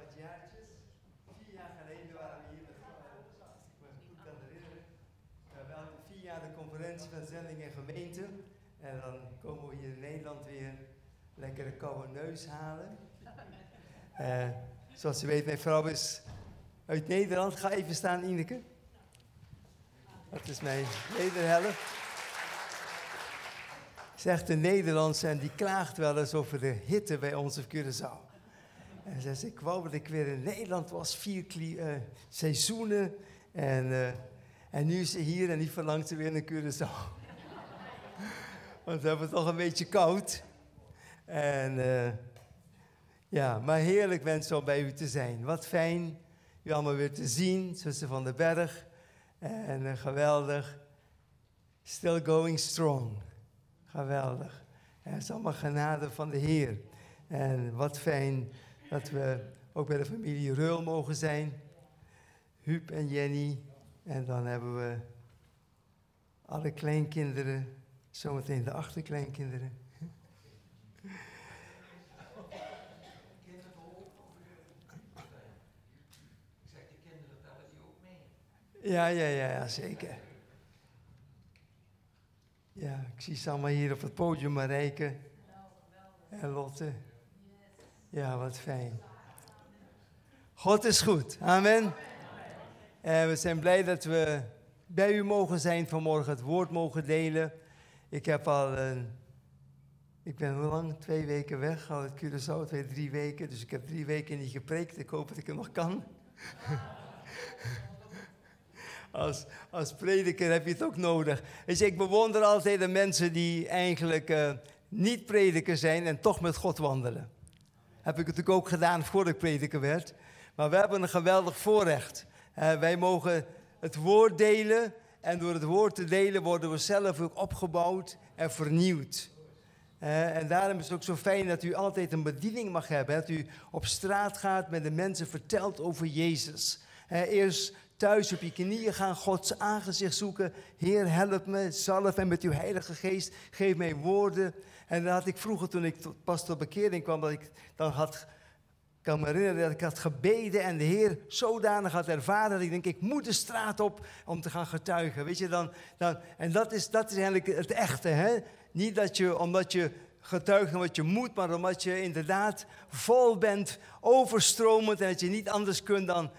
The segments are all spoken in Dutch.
wat jaartjes. Vier jaar geleden waren we hier, ik me goed kan herinneren. We hebben elke vier jaar de conferentie van zending en gemeente. En dan komen we hier in Nederland weer lekker een koude neus halen. Uh, zoals u weet, mijn vrouw is uit Nederland. Ga even staan, Ineke. Dat is mijn nederhelft. Zegt de Nederlandse en die klaagt wel eens over de hitte bij ons op Curaçao. En ze zegt, ik wou dat ik weer in Nederland was, vier uh, seizoenen. En, uh, en nu is ze hier en nu verlangt ze weer naar Curaçao. Want we hebben het toch een beetje koud. En uh, ja, maar heerlijk mensen om bij u te zijn. Wat fijn u allemaal weer te zien, zussen van den Berg. En geweldig. Still going strong. Geweldig. Het is allemaal genade van de Heer. En wat fijn dat we ook bij de familie Reul mogen zijn. Huub en Jenny. En dan hebben we alle kleinkinderen. Zometeen de achterkleinkinderen. Ja, ja, ja, ja, zeker. Ja, ik zie ze allemaal hier op het podium, Marijke en Lotte. Ja, wat fijn. God is goed. Amen. En we zijn blij dat we bij u mogen zijn vanmorgen, het woord mogen delen. Ik heb al een, ik ben hoe lang? Twee weken weg, al het Curaçao, twee, drie weken. Dus ik heb drie weken niet gepreekt. Ik hoop dat ik het nog kan. als, als prediker heb je het ook nodig. Dus ik bewonder altijd de mensen die eigenlijk uh, niet prediker zijn en toch met God wandelen. Heb ik natuurlijk ook gedaan voordat ik prediker werd. Maar we hebben een geweldig voorrecht. Uh, wij mogen het woord delen. En door het woord te delen worden we zelf ook opgebouwd en vernieuwd. Uh, en daarom is het ook zo fijn dat u altijd een bediening mag hebben. Dat u op straat gaat, met de mensen vertelt over Jezus. Uh, eerst thuis op je knieën gaan, Gods aangezicht zoeken. Heer, help me, zalf en met uw heilige geest, geef mij woorden. En dat had ik vroeger, toen ik pas tot bekering kwam, dat ik dan had, kan me herinneren dat ik had gebeden en de Heer zodanig had ervaren dat ik denk, ik moet de straat op om te gaan getuigen. Weet je, dan, dan, en dat is, dat is eigenlijk het echte, hè. Niet dat je, omdat je getuigt wat je moet, maar omdat je inderdaad vol bent, overstromend en dat je niet anders kunt dan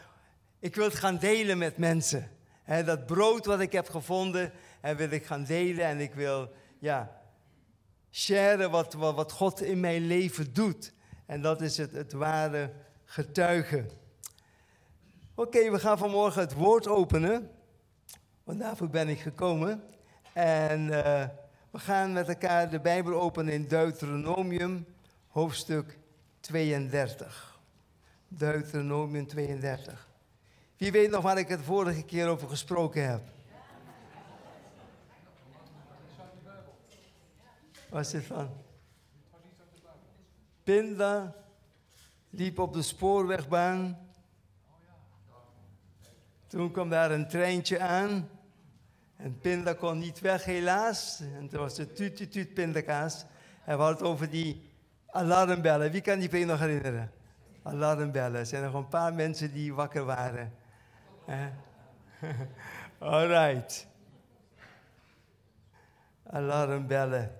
ik wil het gaan delen met mensen. dat brood wat ik heb gevonden, en wil ik gaan delen. En ik wil, ja, sharen wat, wat, wat God in mijn leven doet. En dat is het, het ware getuigen. Oké, we gaan vanmorgen het woord openen. Want daarvoor ben ik gekomen. En uh, we gaan met elkaar de Bijbel openen in Deuteronomium, hoofdstuk 32. Deuteronomium 32. Wie weet nog waar ik het vorige keer over gesproken heb? Waar is dit van? Pinda liep op de spoorwegbaan. Toen kwam daar een treintje aan. En Pinda kon niet weg, helaas. En toen was het tuut, tuut, tuut, pindakaas. En we hadden het over die alarmbellen. Wie kan die nog herinneren? Alarmbellen. Er zijn nog een paar mensen die wakker waren. All right. Alarmbellen.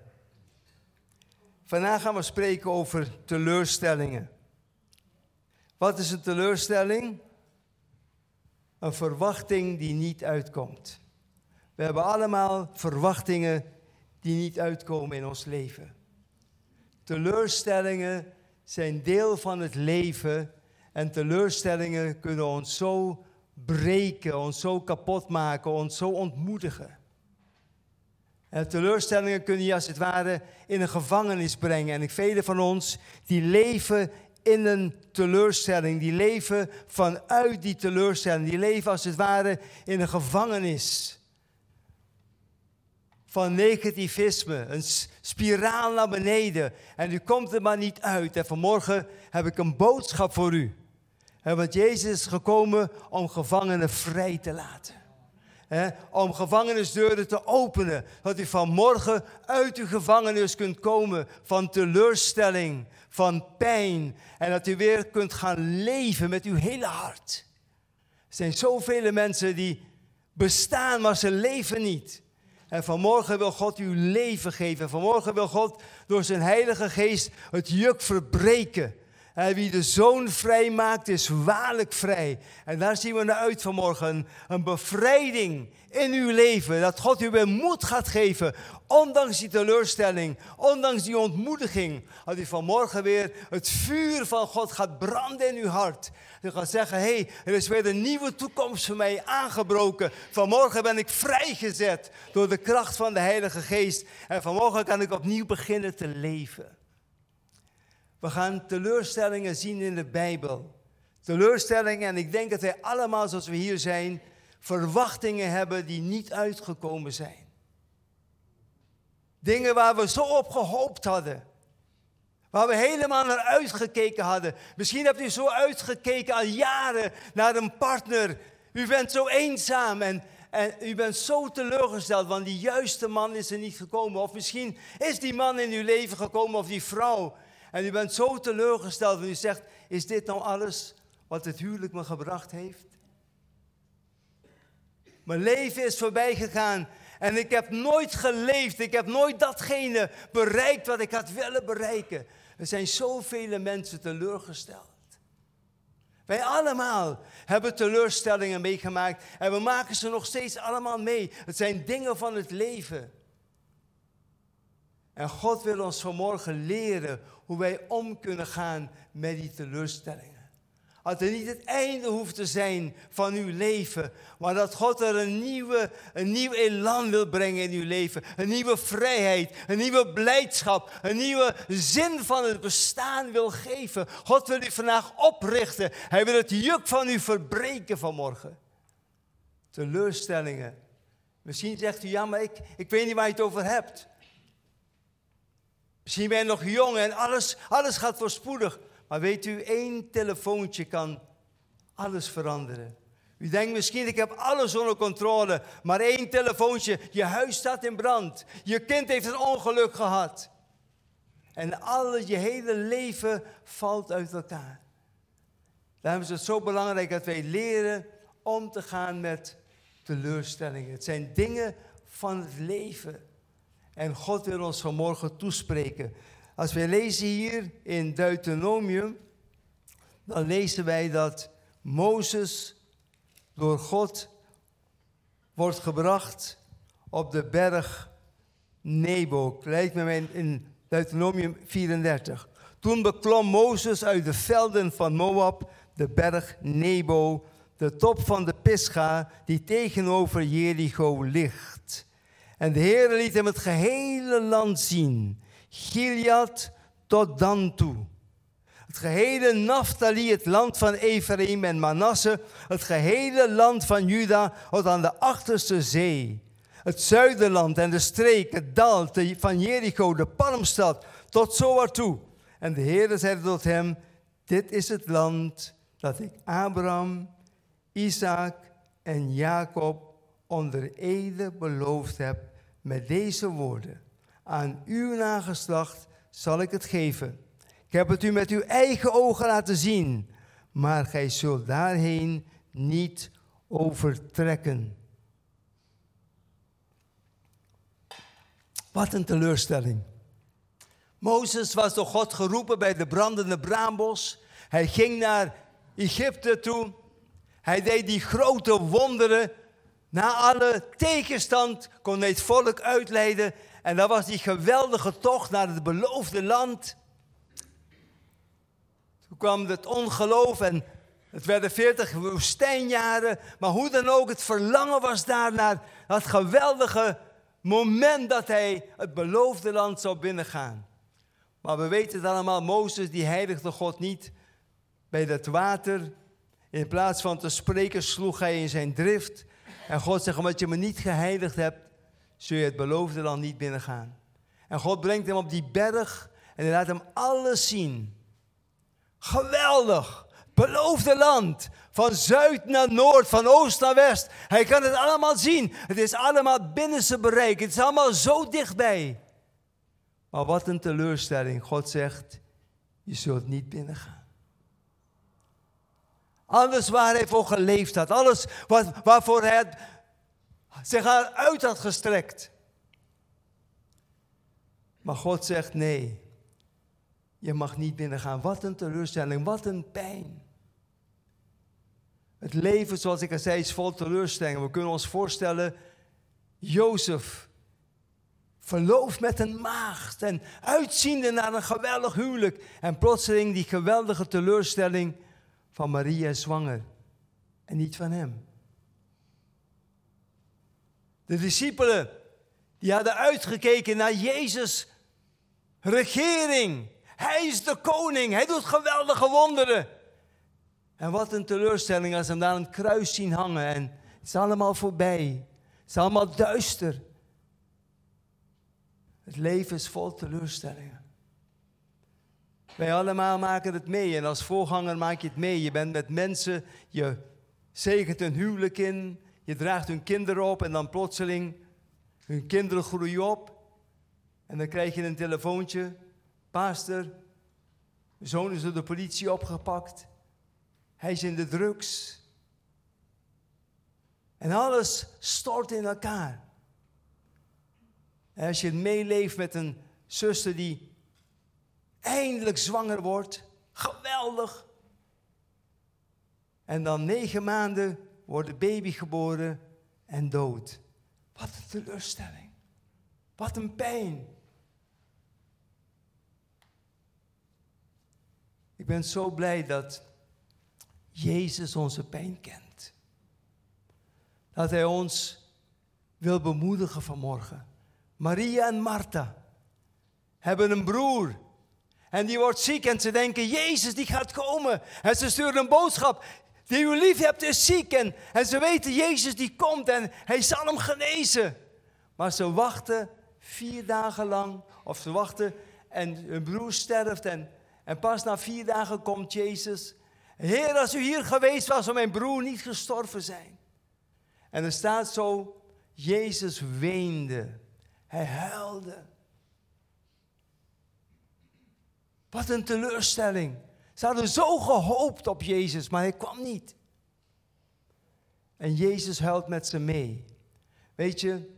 Vandaag gaan we spreken over teleurstellingen. Wat is een teleurstelling? Een verwachting die niet uitkomt. We hebben allemaal verwachtingen die niet uitkomen in ons leven. Teleurstellingen zijn deel van het leven en teleurstellingen kunnen ons zo breken, ons zo kapot maken, ons zo ontmoedigen. En teleurstellingen kunnen je als het ware in een gevangenis brengen. En velen van ons die leven in een teleurstelling, die leven vanuit die teleurstelling, die leven als het ware in een gevangenis van negativisme, een spiraal naar beneden. En u komt er maar niet uit. En vanmorgen heb ik een boodschap voor u. Want Jezus is gekomen om gevangenen vrij te laten. Om gevangenisdeuren te openen. Dat u vanmorgen uit uw gevangenis kunt komen van teleurstelling, van pijn. En dat u weer kunt gaan leven met uw hele hart. Er zijn zoveel mensen die bestaan, maar ze leven niet. En vanmorgen wil God uw leven geven. Vanmorgen wil God door zijn Heilige Geest het juk verbreken. Wie de zoon vrij maakt, is waarlijk vrij. En daar zien we naar uit vanmorgen. Een bevrijding in uw leven. Dat God u weer moed gaat geven. Ondanks die teleurstelling, ondanks die ontmoediging. Dat u vanmorgen weer het vuur van God gaat branden in uw hart. U gaat zeggen, hé, hey, er is weer een nieuwe toekomst voor mij aangebroken. Vanmorgen ben ik vrijgezet door de kracht van de Heilige Geest. En vanmorgen kan ik opnieuw beginnen te leven. We gaan teleurstellingen zien in de Bijbel. Teleurstellingen, en ik denk dat wij allemaal, zoals we hier zijn, verwachtingen hebben die niet uitgekomen zijn. Dingen waar we zo op gehoopt hadden. Waar we helemaal naar uitgekeken hadden. Misschien hebt u zo uitgekeken al jaren naar een partner. U bent zo eenzaam en, en u bent zo teleurgesteld, want die juiste man is er niet gekomen. Of misschien is die man in uw leven gekomen of die vrouw. En u bent zo teleurgesteld en u zegt, is dit nou alles wat het huwelijk me gebracht heeft? Mijn leven is voorbij gegaan en ik heb nooit geleefd. Ik heb nooit datgene bereikt wat ik had willen bereiken. Er zijn zoveel mensen teleurgesteld. Wij allemaal hebben teleurstellingen meegemaakt en we maken ze nog steeds allemaal mee. Het zijn dingen van het leven. En God wil ons vanmorgen leren hoe wij om kunnen gaan met die teleurstellingen. Dat er niet het einde hoeft te zijn van uw leven, maar dat God er een, nieuwe, een nieuw elan wil brengen in uw leven. Een nieuwe vrijheid, een nieuwe blijdschap, een nieuwe zin van het bestaan wil geven. God wil u vandaag oprichten. Hij wil het juk van u verbreken vanmorgen. Teleurstellingen. Misschien zegt u, ja, maar ik, ik weet niet waar je het over hebt. Misschien ben je nog jong en alles, alles gaat voorspoedig. Maar weet u, één telefoontje kan alles veranderen. U denkt misschien, ik heb alles onder controle. Maar één telefoontje, je huis staat in brand. Je kind heeft een ongeluk gehad. En alle, je hele leven valt uit elkaar. Daarom is het zo belangrijk dat wij leren om te gaan met teleurstellingen. Het zijn dingen van het leven. En God wil ons vanmorgen toespreken. Als wij lezen hier in Deuteronomium, dan lezen wij dat Mozes door God wordt gebracht op de berg Nebo. Lijkt me in Deuteronomium 34. Toen beklom Mozes uit de velden van Moab de berg Nebo, de top van de Pisga die tegenover Jericho ligt. En de Heer liet hem het gehele land zien, Gilead tot dan toe. Het gehele Naphtali, het land van Ephraim en Manasse, het gehele land van Juda tot aan de achterste zee. Het zuiderland en de streek, het dal van Jericho, de palmstad, tot zowaar toe. En de Heer zei tot hem, dit is het land dat ik Abraham, Isaac en Jacob onder ede beloofd heb met deze woorden. Aan uw nageslacht zal ik het geven. Ik heb het u met uw eigen ogen laten zien, maar gij zult daarheen niet overtrekken. Wat een teleurstelling. Mozes was door God geroepen bij de brandende braambos. Hij ging naar Egypte toe. Hij deed die grote wonderen. Na alle tegenstand kon hij het volk uitleiden. En dat was die geweldige tocht naar het beloofde land. Toen kwam het ongeloof en het werden veertig woestijnjaren. Maar hoe dan ook, het verlangen was daar naar dat geweldige moment dat hij het beloofde land zou binnengaan. Maar we weten het allemaal, Mozes die heiligde God niet bij dat water. In plaats van te spreken sloeg hij in zijn drift. En God zegt, omdat je me niet geheiligd hebt, zul je het beloofde land niet binnengaan. En God brengt hem op die berg en hij laat hem alles zien. Geweldig. beloofde land. Van zuid naar noord, van oost naar west. Hij kan het allemaal zien. Het is allemaal binnen zijn bereik. Het is allemaal zo dichtbij. Maar wat een teleurstelling. God zegt, je zult niet binnengaan. Alles waar hij voor geleefd had, alles wat, waarvoor hij zich uit had gestrekt. Maar God zegt nee, je mag niet binnengaan. Wat een teleurstelling, wat een pijn. Het leven, zoals ik al zei, is vol teleurstellingen. We kunnen ons voorstellen, Jozef, verloofd met een maagd en uitziende naar een geweldig huwelijk. En plotseling die geweldige teleurstelling van Maria zwanger en niet van hem. De discipelen, die hadden uitgekeken naar Jezus' regering. Hij is de koning, hij doet geweldige wonderen. En wat een teleurstelling als ze hem daar het kruis zien hangen en het is allemaal voorbij. Het is allemaal duister. Het leven is vol teleurstellingen. Wij allemaal maken het mee en als voorganger maak je het mee. Je bent met mensen, je zegent een huwelijk in, je draagt hun kinderen op en dan plotseling, hun kinderen groeien op. En dan krijg je een telefoontje, pastor, zoon is door de politie opgepakt. Hij is in de drugs. En alles stort in elkaar. Als je meeleeft met een zuster die eindelijk zwanger wordt, geweldig. En dan negen maanden wordt de baby geboren en dood. Wat een teleurstelling. Wat een pijn. Ik ben zo blij dat Jezus onze pijn kent. Dat Hij ons wil bemoedigen vanmorgen. Maria en Martha hebben een broer. En die wordt ziek en ze denken, Jezus die gaat komen. En ze sturen een boodschap, die u lief hebt is ziek. En, en ze weten, Jezus die komt en hij zal hem genezen. Maar ze wachten vier dagen lang, of ze wachten en hun broer sterft. En, en pas na vier dagen komt Jezus. Heer, als u hier geweest was, zou mijn broer niet gestorven zijn. En er staat zo, Jezus weende. Hij huilde. Wat een teleurstelling. Ze hadden zo gehoopt op Jezus, maar hij kwam niet. En Jezus huilt met ze mee. Weet je,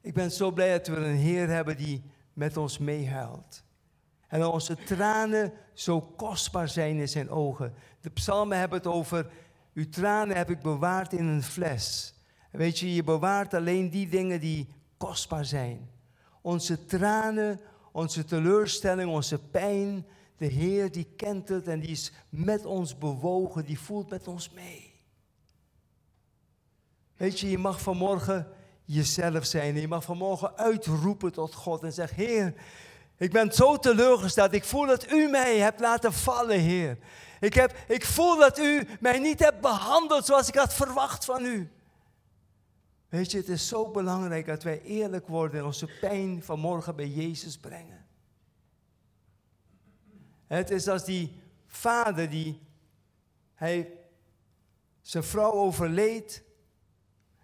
ik ben zo blij dat we een Heer hebben die met ons meehuilt. En onze tranen zo kostbaar zijn in zijn ogen. De psalmen hebben het over, uw tranen heb ik bewaard in een fles. weet je, je bewaart alleen die dingen die kostbaar zijn. Onze tranen, onze teleurstelling, onze pijn. De Heer die kent het en die is met ons bewogen, die voelt met ons mee. Weet je, je mag vanmorgen jezelf zijn. Je mag vanmorgen uitroepen tot God en zeggen, Heer, ik ben zo teleurgesteld. Ik voel dat u mij hebt laten vallen, Heer. Ik, heb, ik voel dat u mij niet hebt behandeld zoals ik had verwacht van u. Weet je, het is zo belangrijk dat wij eerlijk worden en onze pijn vanmorgen bij Jezus brengen. Het is als die vader die, hij, zijn vrouw overleed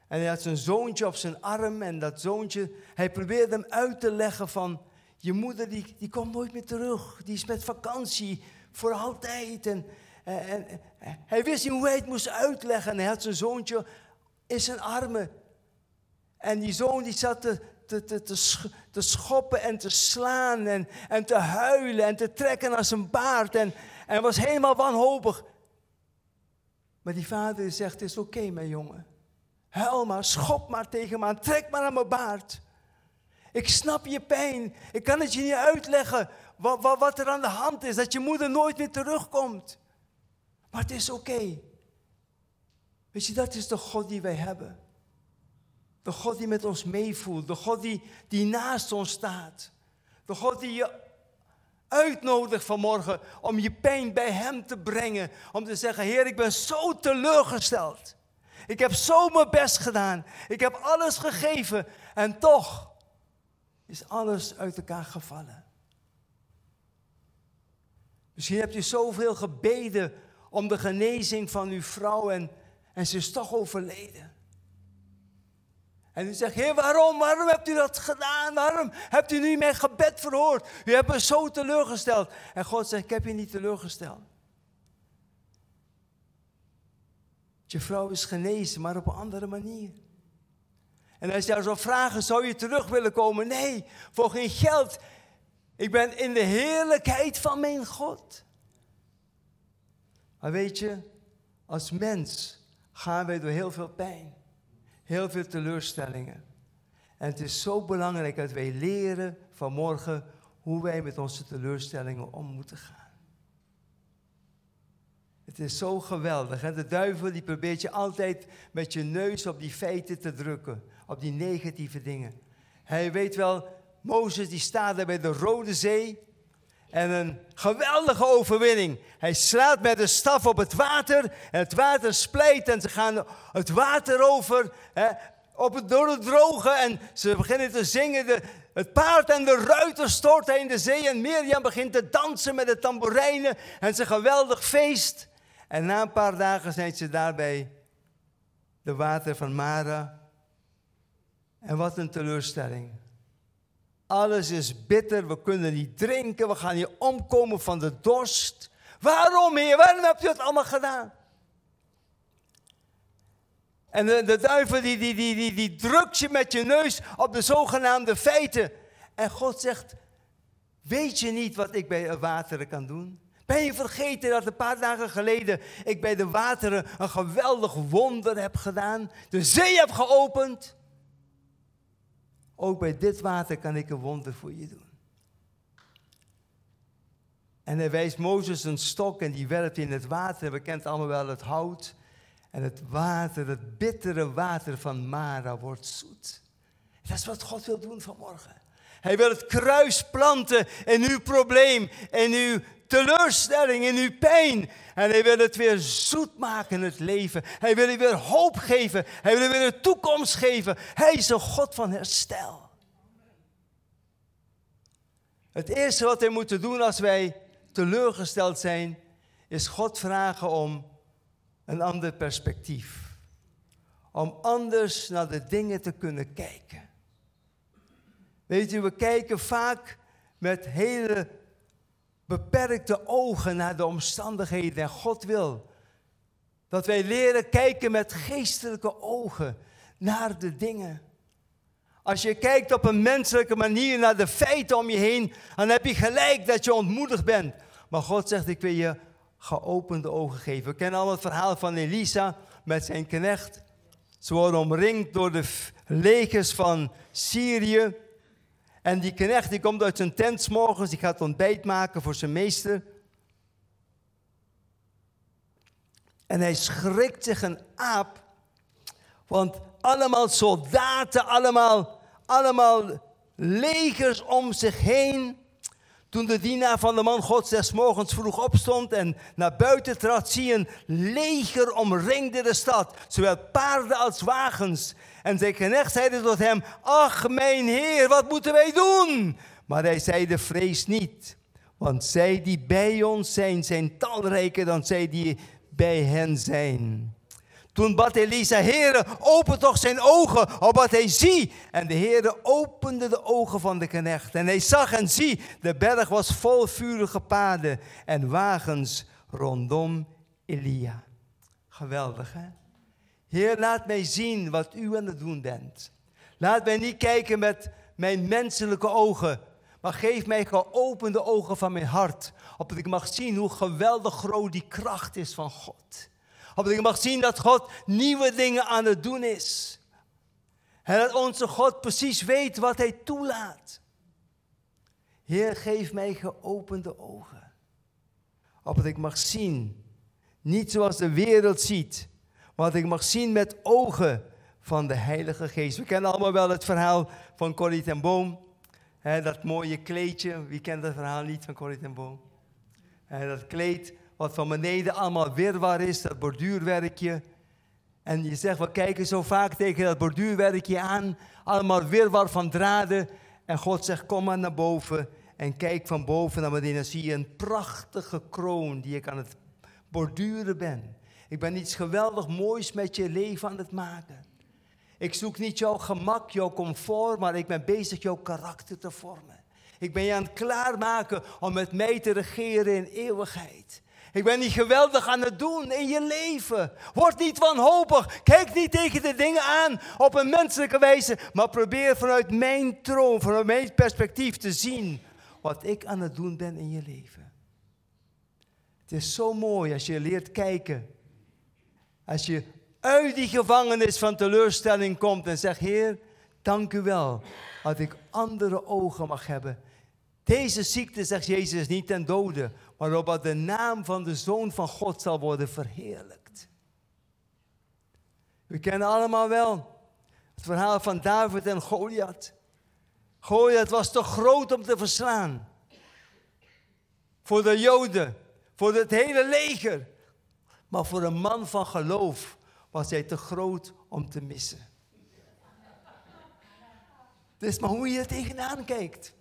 en hij had zijn zoontje op zijn arm en dat zoontje, hij probeerde hem uit te leggen van, je moeder die, die komt nooit meer terug, die is met vakantie voor altijd. En, en, en hij wist niet hoe hij het moest uitleggen en hij had zijn zoontje in zijn armen. En die zoon die zat te, te, te, te, schoppen en te slaan en, en te huilen en te trekken aan zijn baard en, en was helemaal wanhopig. Maar die vader zegt, het is oké mijn jongen. Huil maar, schop maar tegen me aan, trek maar aan mijn baard. Ik snap je pijn. Ik kan het je niet uitleggen wat, wat, wat er aan de hand is. Dat je moeder nooit meer terugkomt. Maar het is oké. Weet je, dat is de God die wij hebben. De God die met ons meevoelt. De God die, die naast ons staat. De God die je uitnodigt vanmorgen om je pijn bij Hem te brengen. Om te zeggen, Heer, ik ben zo teleurgesteld. Ik heb zo mijn best gedaan. Ik heb alles gegeven. En toch is alles uit elkaar gevallen. Misschien heb je zoveel gebeden om de genezing van uw vrouw en, en ze is toch overleden. En u zegt, heer, waarom? Waarom hebt u dat gedaan? Waarom hebt u niet mijn gebed verhoord? U hebt me zo teleurgesteld. En God zegt, ik heb je niet teleurgesteld. Je vrouw is genezen, maar op een andere manier. En als je jou zou vragen, zou je terug willen komen? Nee, voor geen geld. Ik ben in de heerlijkheid van mijn God. Maar weet je, als mens gaan wij door heel veel pijn, heel veel teleurstellingen. En het is zo belangrijk dat wij leren vanmorgen hoe wij met onze teleurstellingen om moeten gaan. Het is zo geweldig. Hè? De duivel die probeert je altijd met je neus op die feiten te drukken, op die negatieve dingen. Hij weet wel, Mozes die staat daar bij de Rode Zee en een geweldige overwinning. Hij slaat met een staf op het water en het water splijt en ze gaan het water over hè, op het, door het droge en ze beginnen te zingen. De, het paard en de ruiter storten in de zee en Mirjam begint te dansen met de tamboerijnen en ze geweldig feest. En na een paar dagen zijn ze daar bij de water van Mara. En wat een teleurstelling. Alles is bitter, we kunnen niet drinken, we gaan hier omkomen van de dorst. Waarom, Heer? Waarom heb je dat allemaal gedaan? En de, de duivel die, die, die, die, die drukt je met je neus op de zogenaamde feiten. En God zegt, weet je niet wat ik bij het wateren kan doen? Ben je vergeten dat een paar dagen geleden ik bij de wateren een geweldig wonder heb gedaan? De zee heb geopend. Ook bij dit water kan ik een wonder voor je doen. En hij wijst Mozes een stok en die werpt in het water. We kennen allemaal wel het hout. En het water, het bittere water van Mara wordt zoet. Dat is wat God wil doen vanmorgen. Hij wil het kruis planten in uw probleem, in uw teleurstelling, in uw pijn. En hij wil het weer zoet maken, het leven. Hij wil je weer hoop geven. Hij wil je weer een toekomst geven. Hij is een God van herstel. Het eerste wat wij moeten doen als wij teleurgesteld zijn, is God vragen om een ander perspectief. Om anders naar de dingen te kunnen kijken. Weet u, we kijken vaak met hele beperkte ogen naar de omstandigheden. En God wil dat wij leren kijken met geestelijke ogen naar de dingen. Als je kijkt op een menselijke manier naar de feiten om je heen, dan heb je gelijk dat je ontmoedigd bent. Maar God zegt, ik wil je geopende ogen geven. We kennen allemaal het verhaal van Elisa met zijn knecht. Ze worden omringd door de legers van Syrië. En die knecht die komt uit zijn tent s morgens, die gaat ontbijt maken voor zijn meester. En hij schrikt zich een aap, want allemaal soldaten, allemaal, allemaal legers om zich heen. Toen de dienaar van de man God des morgens vroeg opstond en naar buiten trad, zie een leger omringde de stad, zowel paarden als wagens. En zijn knecht zeide tot hem, ach mijn heer, wat moeten wij doen? Maar hij zeide, vrees niet, want zij die bij ons zijn, zijn talrijker dan zij die bij hen zijn. Toen bad Elisa, Heere, open toch zijn ogen, opdat hij zie. En de Heere opende de ogen van de knecht. En hij zag en zie, de berg was vol vurige paden en wagens rondom Elia. Geweldig, hè? Heer, laat mij zien wat u aan het doen bent. Laat mij niet kijken met mijn menselijke ogen, maar geef mij geopende ogen van mijn hart, opdat ik mag zien hoe geweldig groot die kracht is van God. Opdat ik mag zien dat God nieuwe dingen aan het doen is. En dat onze God precies weet wat Hij toelaat. Heer, geef mij geopende ogen. Opdat ik mag zien, niet zoals de wereld ziet, wat ik mag zien met ogen van de Heilige Geest. We kennen allemaal wel het verhaal van Corrie ten Boom. dat mooie kleedje. Wie kent dat verhaal niet van Corrie ten Boom? dat kleed wat van beneden allemaal wirwar is, dat borduurwerkje. En je zegt, we kijken zo vaak tegen dat borduurwerkje aan. Allemaal wirwar van draden. En God zegt, kom maar naar boven. En kijk van boven naar beneden. Dan zie je een prachtige kroon die ik aan het borduren ben. Ik ben iets geweldig moois met je leven aan het maken. Ik zoek niet jouw gemak, jouw comfort, maar ik ben bezig jouw karakter te vormen. Ik ben je aan het klaarmaken om met mij te regeren in eeuwigheid. Ik ben niet geweldig aan het doen in je leven. Word niet wanhopig. Kijk niet tegen de dingen aan op een menselijke wijze. Maar probeer vanuit mijn troon, vanuit mijn perspectief te zien wat ik aan het doen ben in je leven. Het is zo mooi als je leert kijken. Als je uit die gevangenis van teleurstelling komt en zegt: Heer, dank u wel dat ik andere ogen mag hebben. Deze ziekte, zegt Jezus, niet ten dode, maar opdat de naam van de Zoon van God zal worden verheerlijkt. We kennen allemaal wel het verhaal van David en Goliath. Goliath was toch groot om te verslaan. Voor de Joden, voor het hele leger. Maar voor een man van geloof was hij te groot om te missen. Dus maar hoe je er tegenaan kijkt.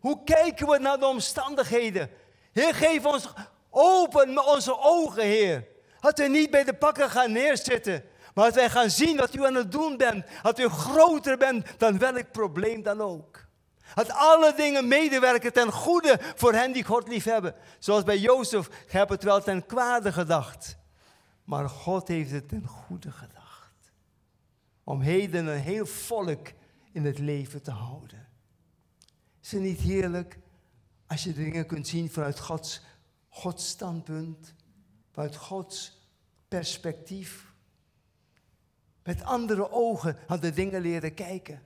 Hoe kijken we naar de omstandigheden? Heer, geef ons open onze ogen, Heer. Dat we niet bij de pakken gaan neerzitten. Maar dat wij gaan zien wat u aan het doen bent. Dat u groter bent dan welk probleem dan ook. Dat alle dingen medewerken ten goede voor hen die God lief hebben. Zoals bij Jozef, je hebt het wel ten kwade gedacht. Maar God heeft het ten goede gedacht. Om heden een heel volk in het leven te houden. Is het niet heerlijk als je dingen kunt zien vanuit Gods, standpunt, vanuit Gods perspectief? Met andere ogen aan de dingen leren kijken.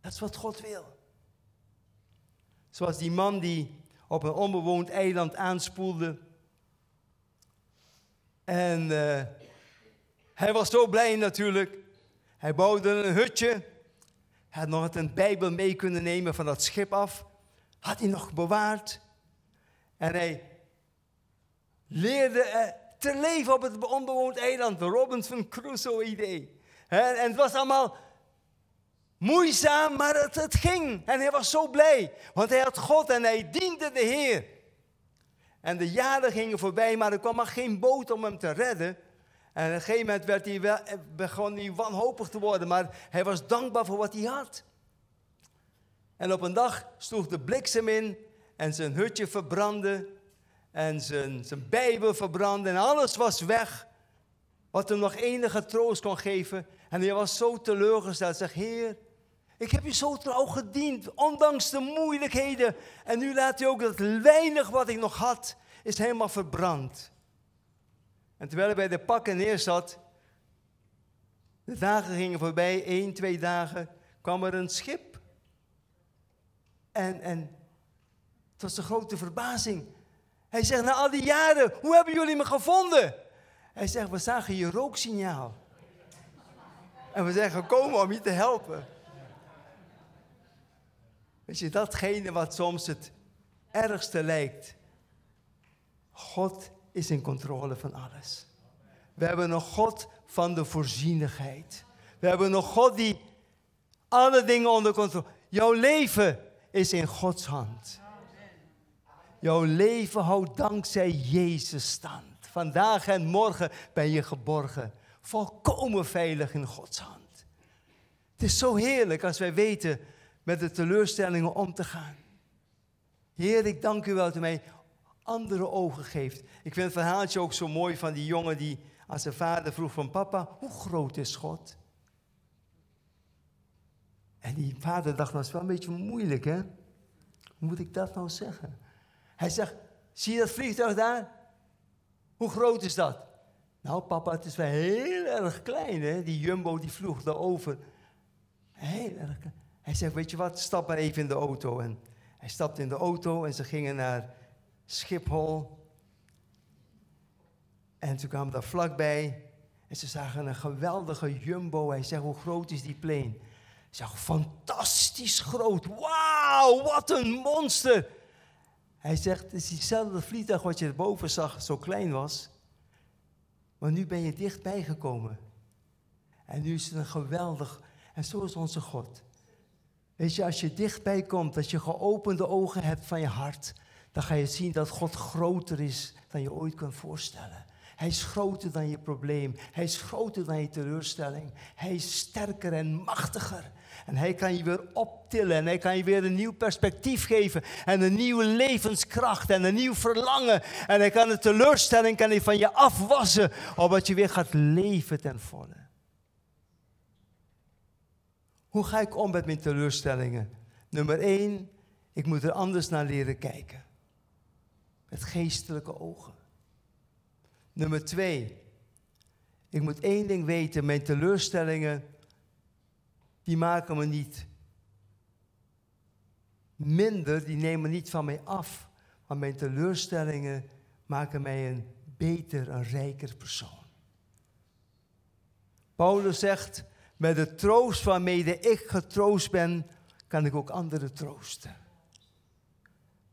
Dat is wat God wil. Zoals die man die op een onbewoond eiland aanspoelde. En uh, hij was zo blij natuurlijk. Hij bouwde een hutje had nog een Bijbel mee kunnen nemen van dat schip af. Had hij nog bewaard. En hij leerde te leven op het onbewoond eiland. Robinson Crusoe idee. En het was allemaal moeizaam, maar het, het ging. En hij was zo blij. Want hij had God en hij diende de Heer. En de jaren gingen voorbij, maar er kwam maar geen boot om hem te redden. En op een gegeven moment werd hij wel, eh, begon hij wanhopig te worden, maar hij was dankbaar voor wat hij had. En op een dag sloeg de bliksem in en zijn hutje verbrandde en zijn, zijn Bijbel verbrandde en alles was weg. Wat hem nog enige troost kon geven. En hij was zo teleurgesteld. Zeg, Heer, ik heb je zo trouw gediend, ondanks de moeilijkheden. En nu laat hij ook dat weinig wat ik nog had, is helemaal verbrand. En terwijl hij bij de pakken neerzat, de dagen gingen voorbij, één, twee dagen, kwam er een schip. En, en het was een grote verbazing. Hij zegt, na al die jaren, hoe hebben jullie me gevonden? Hij zegt, we zagen je rooksignaal. En we zijn gekomen om je te helpen. Weet je, datgene wat soms het ergste lijkt. God is in controle van alles. We hebben een God van de voorzienigheid. We hebben een God die alle dingen onder controle. Jouw leven is in Gods hand. Jouw leven houdt dankzij Jezus stand. Vandaag en morgen ben je geborgen. Volkomen veilig in Gods hand. Het is zo heerlijk als wij weten met de teleurstellingen om te gaan. Heer, ik dank u wel u mij andere ogen geeft. Ik vind het verhaaltje ook zo mooi van die jongen die aan zijn vader vroeg van papa, hoe groot is God? En die vader dacht, dat is wel een beetje moeilijk hè. Hoe moet ik dat nou zeggen? Hij zegt, zie je dat vliegtuig daar? Hoe groot is dat? Nou papa, het is wel heel erg klein hè. Die jumbo die vloog daarover. Heel erg klein. Hij zegt, weet je wat, stap maar even in de auto. En hij stapte in de auto en ze gingen naar Schiphol. En toen kwamen daar vlakbij. En ze zagen een geweldige jumbo. Hij zegt, hoe groot is die plane? Hij zegt, fantastisch groot. Wauw, wat een monster. Hij zegt, het is diezelfde vliegtuig wat je erboven zag, zo klein was. Maar nu ben je dichtbij gekomen. En nu is het een geweldig. En zo is onze God. Weet je, als je dichtbij komt, dat je geopende ogen hebt van je hart dan ga je zien dat God groter is dan je ooit kunt voorstellen. Hij is groter dan je probleem. Hij is groter dan je teleurstelling. Hij is sterker en machtiger. En hij kan je weer optillen en hij kan je weer een nieuw perspectief geven en een nieuwe levenskracht en een nieuw verlangen. En hij kan de teleurstelling kan hij van je afwassen, opdat je weer gaat leven ten volle. Hoe ga ik om met mijn teleurstellingen? Nummer één, ik moet er anders naar leren kijken. Met geestelijke ogen. Nummer twee, ik moet één ding weten, mijn teleurstellingen, die maken me niet minder, die nemen niet van mij af. Maar mijn teleurstellingen maken mij een beter, een rijker persoon. Paulus zegt, met de troost waarmee ik getroost ben, kan ik ook anderen troosten.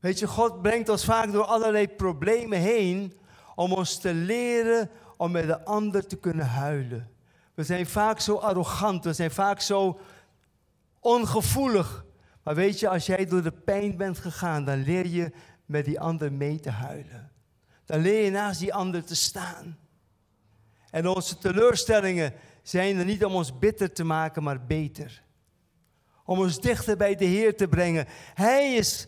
Weet je, God brengt ons vaak door allerlei problemen heen om ons te leren om met de ander te kunnen huilen. We zijn vaak zo arrogant, we zijn vaak zo ongevoelig. Maar weet je, als jij door de pijn bent gegaan, dan leer je met die ander mee te huilen. Dan leer je naast die ander te staan. En onze teleurstellingen zijn er niet om ons bitter te maken, maar beter. Om ons dichter bij de Heer te brengen. Hij is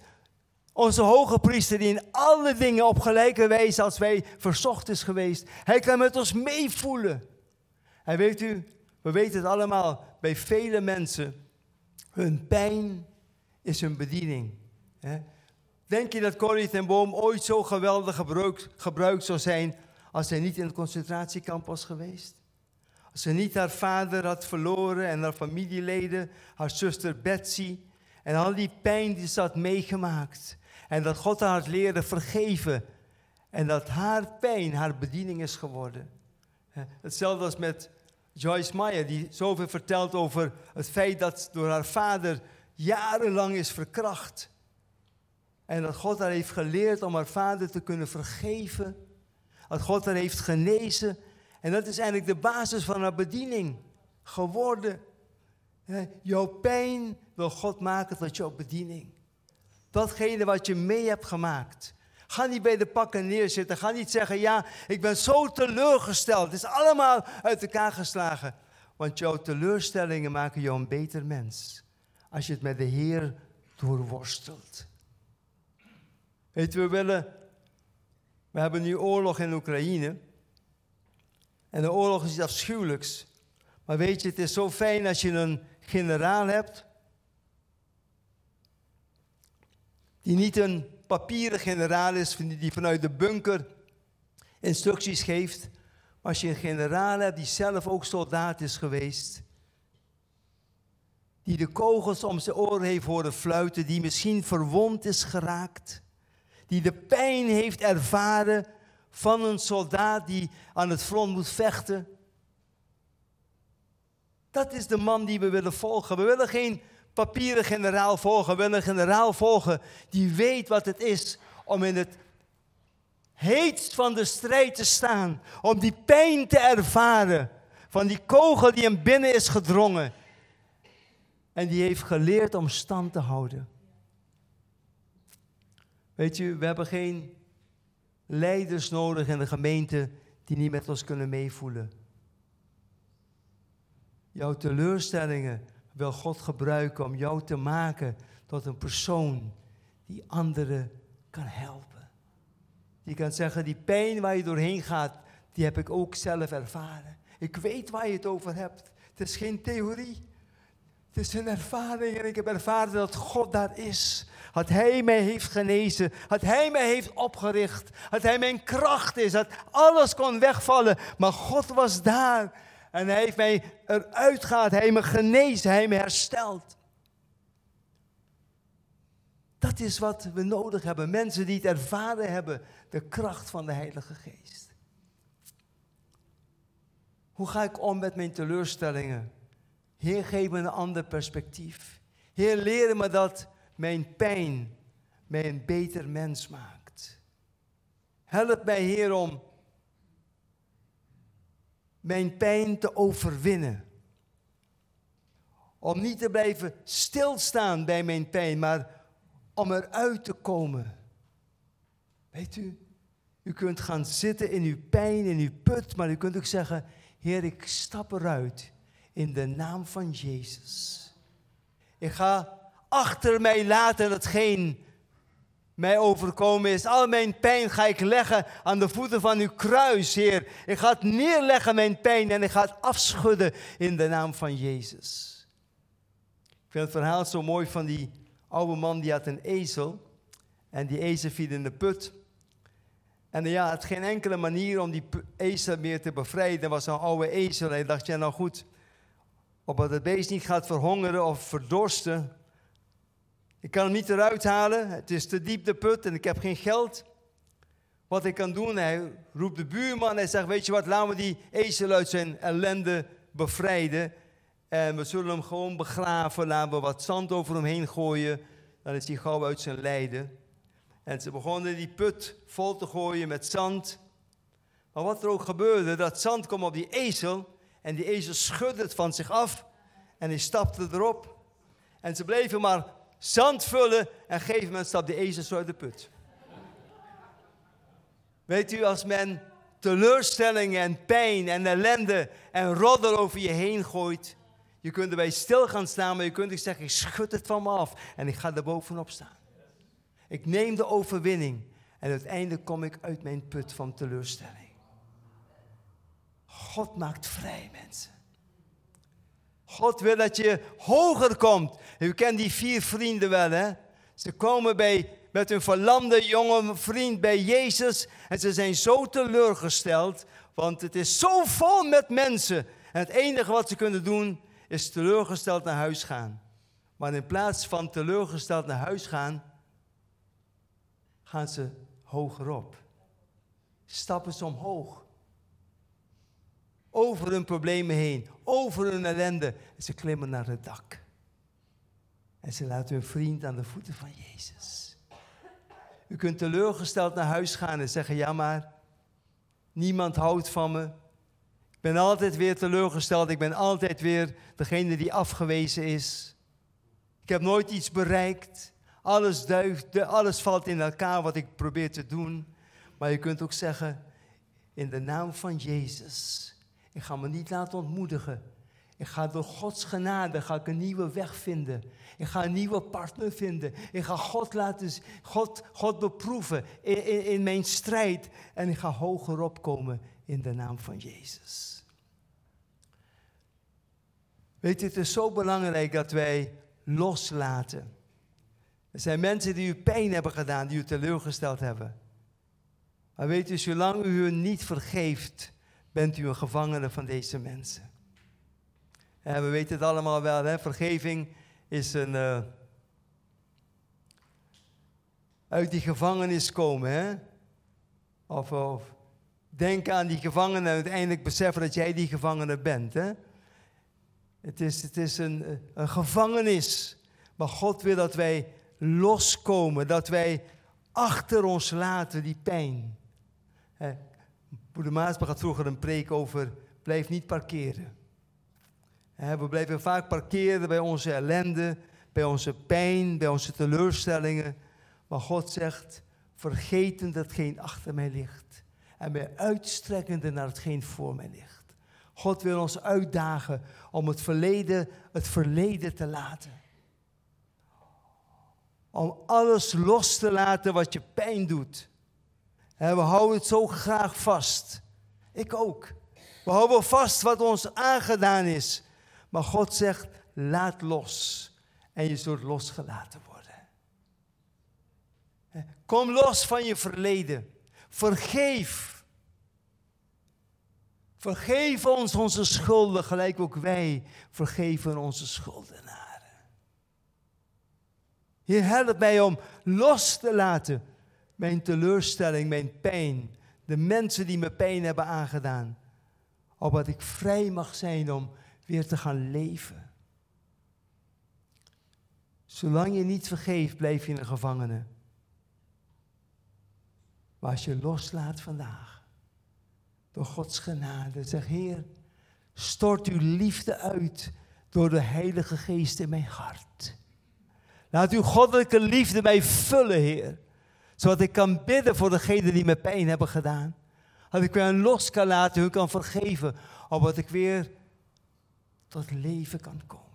onze hoge priester die in alle dingen op gelijke wijze als wij verzocht is geweest. Hij kan met ons meevoelen. En weet u, we weten het allemaal, bij vele mensen, hun pijn is hun bediening. Denk je dat Corrie ten Boom ooit zo geweldig gebruikt, gebruikt zou zijn als hij niet in het concentratiekamp was geweest? Als ze niet haar vader had verloren en haar familieleden, haar zuster Betsy en al die pijn die ze had meegemaakt. En dat God haar had leren vergeven. En dat haar pijn haar bediening is geworden. Hetzelfde als met Joyce Meyer, die zoveel vertelt over het feit dat door haar vader jarenlang is verkracht. En dat God haar heeft geleerd om haar vader te kunnen vergeven. Dat God haar heeft genezen. En dat is eigenlijk de basis van haar bediening geworden. Jouw pijn wil God maken tot jouw bediening. Datgene wat je mee hebt gemaakt. Ga niet bij de pakken neerzitten. Ga niet zeggen, ja, ik ben zo teleurgesteld. Het is allemaal uit elkaar geslagen. Want jouw teleurstellingen maken jou een beter mens. Als je het met de Heer doorworstelt. Weet we willen... We hebben nu oorlog in Oekraïne. En de oorlog is iets afschuwelijks. Maar weet je, het is zo fijn als je een generaal hebt die niet een papieren generaal is, die vanuit de bunker instructies geeft. Maar als je een generaal hebt die zelf ook soldaat is geweest, die de kogels om zijn oren heeft horen fluiten, die misschien verwond is geraakt, die de pijn heeft ervaren van een soldaat die aan het front moet vechten. Dat is de man die we willen volgen. We willen geen papieren generaal volgen. Willen een generaal volgen die weet wat het is om in het heetst van de strijd te staan. Om die pijn te ervaren van die kogel die hem binnen is gedrongen. En die heeft geleerd om stand te houden. Weet je, we hebben geen leiders nodig in de gemeente die niet met ons kunnen meevoelen. Jouw teleurstellingen wil God gebruiken om jou te maken tot een persoon die anderen kan helpen. Die kan zeggen, die pijn waar je doorheen gaat, die heb ik ook zelf ervaren. Ik weet waar je het over hebt. Het is geen theorie. Het is een ervaring en ik heb ervaren dat God daar is. Dat Hij mij heeft genezen. Dat Hij mij heeft opgericht. Dat Hij mijn kracht is. Dat alles kon wegvallen. Maar God was daar. En Hij heeft mij eruit gehaald. Hij heeft me genezen. Hij heeft me hersteld. Dat is wat we nodig hebben. Mensen die het ervaren hebben. De kracht van de Heilige Geest. Hoe ga ik om met mijn teleurstellingen? Heer, geef me een ander perspectief. Heer, leer me dat mijn pijn mij een beter mens maakt. Help mij, Heer, om mijn pijn te overwinnen. Om niet te blijven stilstaan bij mijn pijn, maar om eruit te komen. Weet u, u kunt gaan zitten in uw pijn, in uw put, maar u kunt ook zeggen, Heer, ik stap eruit in de naam van Jezus. Ik ga achter mij laten hetgeen mij overkomen is. Al mijn pijn ga ik leggen aan de voeten van uw kruis, Heer. Ik ga het neerleggen, mijn pijn, en ik ga het afschudden in de naam van Jezus. Ik vind het verhaal zo mooi van die oude man die had een ezel. En die ezel viel in de put. En ja, het geen enkele manier om die ezel meer te bevrijden. was een oude ezel. Hij dacht, ja nou goed, opdat het beest niet gaat verhongeren of verdorsten. Ik kan hem niet eruit halen. Het is te diep de put en ik heb geen geld. Wat ik kan doen, hij roept de buurman en hij zegt, weet je wat, laten we die ezel uit zijn ellende bevrijden. En we zullen hem gewoon begraven, laten we wat zand over hem heen gooien. Dan is hij gauw uit zijn lijden. En ze begonnen die put vol te gooien met zand. Maar wat er ook gebeurde, dat zand kwam op die ezel. En die ezel schudde het van zich af. En hij stapte erop. En ze bleven maar zand vullen. En op een stapte de ezel zo uit de put. Weet u, als men teleurstellingen en pijn en ellende en roddel over je heen gooit. Je kunt erbij stil gaan staan, maar je kunt ook zeggen, ik schud het van me af en ik ga er bovenop staan. Ik neem de overwinning en uiteindelijk kom ik uit mijn put van teleurstelling. God maakt vrij, mensen. God wil dat je hoger komt. U kent die vier vrienden wel, hè? Ze komen bij, met hun verlamde jonge vriend bij Jezus en ze zijn zo teleurgesteld, want het is zo vol met mensen. En het enige wat ze kunnen doen is teleurgesteld naar huis gaan. Maar in plaats van teleurgesteld naar huis gaan, gaan ze hogerop. Stappen ze omhoog. Over hun problemen heen, over hun ellende. En ze klimmen naar het dak. En ze laten hun vriend aan de voeten van Jezus. U kunt teleurgesteld naar huis gaan en zeggen: Ja, maar niemand houdt van me. Ik ben altijd weer teleurgesteld. Ik ben altijd weer degene die afgewezen is. Ik heb nooit iets bereikt. Alles duift, alles valt in elkaar wat ik probeer te doen. Maar je kunt ook zeggen, in de naam van Jezus, ik ga me niet laten ontmoedigen. Ik ga door Gods genade ga ik een nieuwe weg vinden. Ik ga een nieuwe partner vinden. Ik ga God laten, God, God beproeven in, in, mijn strijd. En ik ga hoger opkomen in de naam van Jezus. Weet je, het is zo belangrijk dat wij loslaten. Er zijn mensen die u pijn hebben gedaan, die u teleurgesteld hebben. Maar weet u, zolang u hun niet vergeeft, bent u een gevangene van deze mensen. En we weten het allemaal wel, hè? vergeving is een. Uh, uit die gevangenis komen, hè? Of, of denken aan die gevangene en uiteindelijk beseffen dat jij die gevangene bent, hè? Het is, het is een, een gevangenis. Maar God wil dat wij loskomen, dat wij achter ons laten die pijn. Moeder Maasbach had vroeger een preek over blijf niet parkeren. We blijven vaak parkeren bij onze ellende, bij onze pijn, bij onze teleurstellingen. Maar God zegt, vergeten datgene achter mij ligt. En mij uitstrekkende naar hetgeen voor mij ligt. God wil ons uitdagen om het verleden het verleden te laten. Om alles los te laten wat je pijn doet. We houden het zo graag vast. Ik ook. We houden vast wat ons aangedaan is. Maar God zegt, laat los. En je zult losgelaten worden. Kom los van je verleden. Vergeef. Vergeef ons onze schulden, gelijk ook wij vergeven onze schuldenaren. Heer, help mij om los te laten mijn teleurstelling, mijn pijn, de mensen die me pijn hebben aangedaan, opdat ik vrij mag zijn om weer te gaan leven. Zolang je niet vergeeft, blijf je een gevangene. Maar als je loslaat vandaag, door Gods genade. Zeg, Heer, stort uw liefde uit door de Heilige Geest in mijn hart. Laat uw goddelijke liefde mij vullen, Heer. Zodat ik kan bidden voor degenen die me pijn hebben gedaan. Dat ik weer los kan laten, hun kan vergeven. Opdat ik weer tot leven kan komen.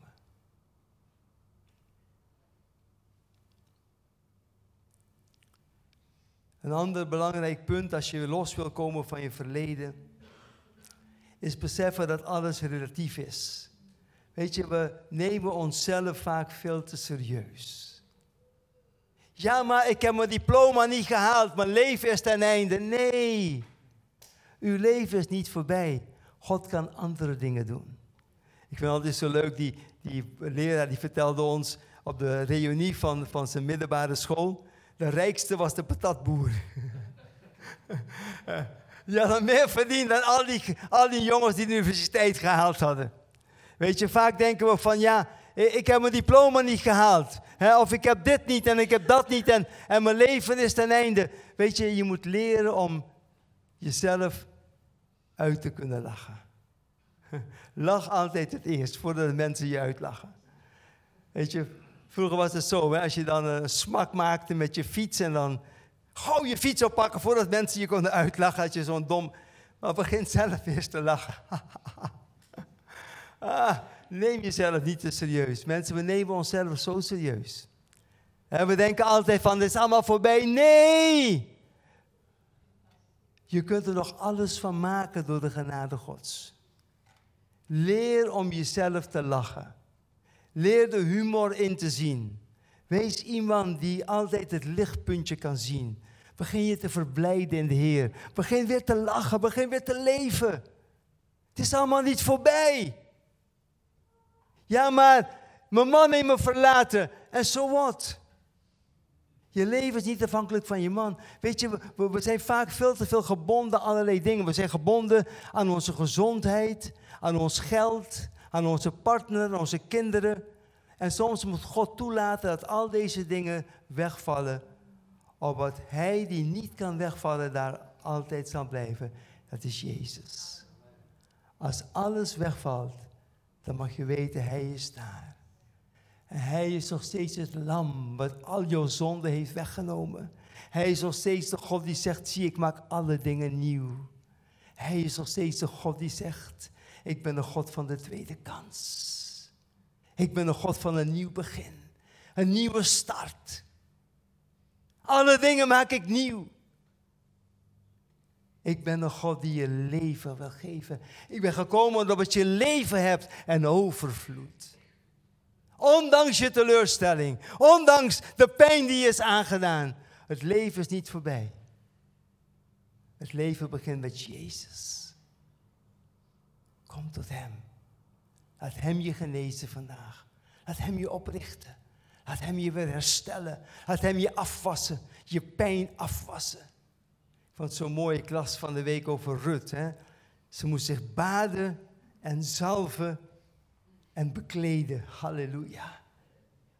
Een ander belangrijk punt als je los wil komen van je verleden, is beseffen dat alles relatief is. Weet je, we nemen onszelf vaak veel te serieus. Ja, maar ik heb mijn diploma niet gehaald, mijn leven is ten einde. Nee, uw leven is niet voorbij. God kan andere dingen doen. Ik vind altijd zo leuk, die, die leraar die vertelde ons op de reunie van, van zijn middelbare school, de rijkste was de patatboer. ja, dan meer verdiend dan al die, al die jongens die de universiteit gehaald hadden. Weet je, vaak denken we van ja, ik heb mijn diploma niet gehaald. Of ik heb dit niet en ik heb dat niet en, en mijn leven is ten einde. Weet je, je moet leren om jezelf uit te kunnen lachen. Lach altijd het eerst, voordat de mensen je uitlachen. Weet je, vroeger was het zo, hè, als je dan een smak maakte met je fiets en dan gauw je fiets oppakken voordat mensen je konden uitlachen, had je zo'n dom... Maar begin zelf eerst te lachen. ah, neem jezelf niet te serieus. Mensen, we nemen onszelf zo serieus. En we denken altijd van, dit is allemaal voorbij. Nee! Je kunt er nog alles van maken door de genade Gods. Leer om jezelf te lachen. Leer de humor in te zien. Wees iemand die altijd het lichtpuntje kan zien. Begin je te verblijden in de Heer. Begin weer te lachen. Begin weer te leven. Het is allemaal niet voorbij. Ja, maar mijn man heeft me verlaten. En zo so wat? Je leven is niet afhankelijk van je man. Weet je, we, zijn vaak veel te veel gebonden aan allerlei dingen. We zijn gebonden aan onze gezondheid, aan ons geld, aan onze partner, onze kinderen. En soms moet God toelaten dat al deze dingen wegvallen. Opdat Hij die niet kan wegvallen, daar altijd zal blijven. Dat is Jezus. Als alles wegvalt, dan mag je weten, Hij is daar. En Hij is nog steeds het lam wat al jouw zonde heeft weggenomen. Hij is nog steeds de God die zegt, zie ik maak alle dingen nieuw. Hij is nog steeds de God die zegt, ik ben de God van de tweede kans. Ik ben de God van een nieuw begin. Een nieuwe start. Alle dingen maak ik nieuw. Ik ben een God die je leven wil geven. Ik ben gekomen omdat je leven hebt en overvloed. Ondanks je teleurstelling, ondanks de pijn die je is aangedaan. Het leven is niet voorbij. Het leven begint met Jezus. Kom tot Hem. Laat Hem je genezen vandaag. Laat Hem je oprichten. Laat Hem je weer herstellen. Laat Hem je afwassen. Je pijn afwassen. Het zo'n mooie klas van de week over Rut. Hè? Ze moest zich baden en zalven en bekleden. Halleluja.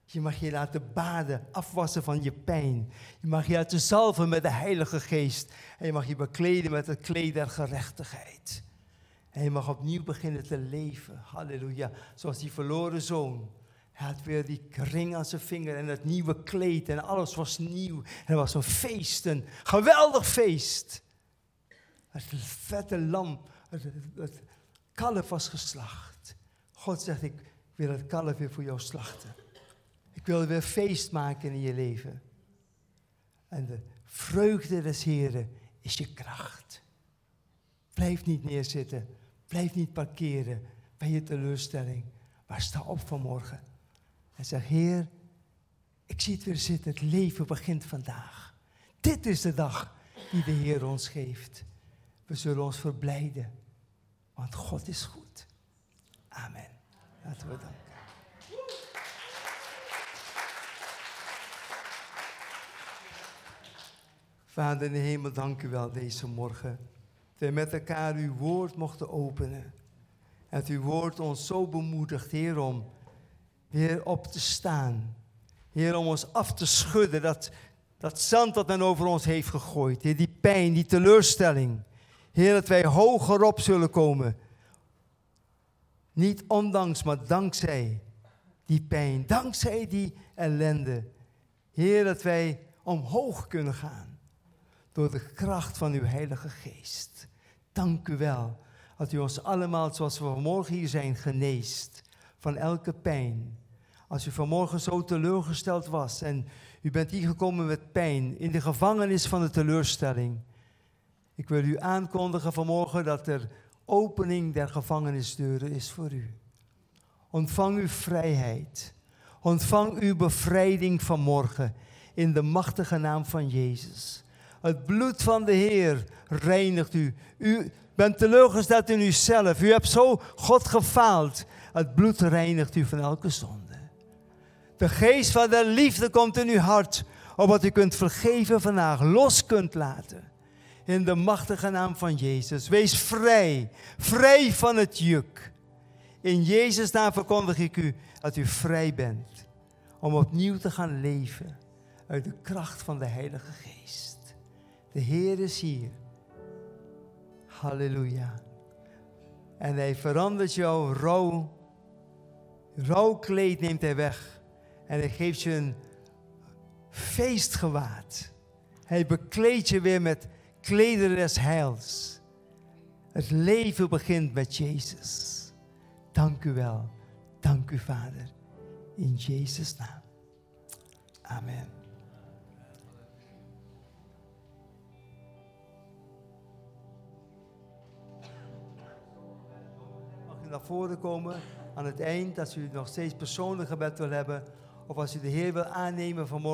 Je mag je laten baden, afwassen van je pijn. Je mag je laten zalven met de Heilige Geest. En je mag je bekleden met het kleed der gerechtigheid. En je mag opnieuw beginnen te leven. Halleluja. Zoals die verloren zoon. Hij had weer die ring aan zijn vinger en het nieuwe kleed en alles was nieuw. En het was een feest, een geweldig feest. Het vette lam, het, het kalf was geslacht. God zegt, ik wil het kalf weer voor jou slachten. Ik wil weer feest maken in je leven. En de vreugde des Heren is je kracht. Blijf niet neerzitten. Blijf niet parkeren bij je teleurstelling. Maar sta op vanmorgen. En zeg, Heer, ik zie het weer zitten. Het leven begint vandaag. Dit is de dag die de Heer ons geeft. We zullen ons verblijden. Want God is goed. Amen. Laten we danken. Vader in de hemel, dank u wel deze morgen we met elkaar uw woord mochten openen. En dat uw woord ons zo bemoedigt, Heer, om weer op te staan. Heer, om ons af te schudden, dat, dat zand dat men over ons heeft gegooid. Heer, die pijn, die teleurstelling. Heer, dat wij hoger op zullen komen. Niet ondanks, maar dankzij die pijn, dankzij die ellende. Heer, dat wij omhoog kunnen gaan. Door de kracht van uw Heilige Geest. Dank u wel dat u ons allemaal, zoals we vanmorgen hier zijn, geneest van elke pijn. Als u vanmorgen zo teleurgesteld was en u bent hier gekomen met pijn in de gevangenis van de teleurstelling. Ik wil u aankondigen vanmorgen dat er opening der gevangenisdeuren is voor u. Ontvang uw vrijheid. Ontvang uw bevrijding vanmorgen in de machtige naam van Jezus. Het bloed van de Heer reinigt u. U bent teleurgesteld in uzelf. U hebt zo God gefaald. Het bloed reinigt u van elke zonde. De geest van de liefde komt in uw hart, opdat u kunt vergeven vandaag, los kunt laten. In de machtige naam van Jezus. Wees vrij, vrij van het juk. In Jezus' naam verkondig ik u dat u vrij bent om opnieuw te gaan leven uit de kracht van de Heilige Geest. De Heer is hier. Halleluja. En hij verandert jouw rouw, rouwkleed neemt hij weg. En hij geeft je een feestgewaad. Hij bekleedt je weer met klederen des heils. Het leven begint met Jezus. Dank u wel. Dank u, Vader. In Jezus' naam. Amen. Mag u naar voren komen aan het eind, als u nog steeds persoonlijk gebed wil hebben, of als u de Heer wil aannemen vanmorgen.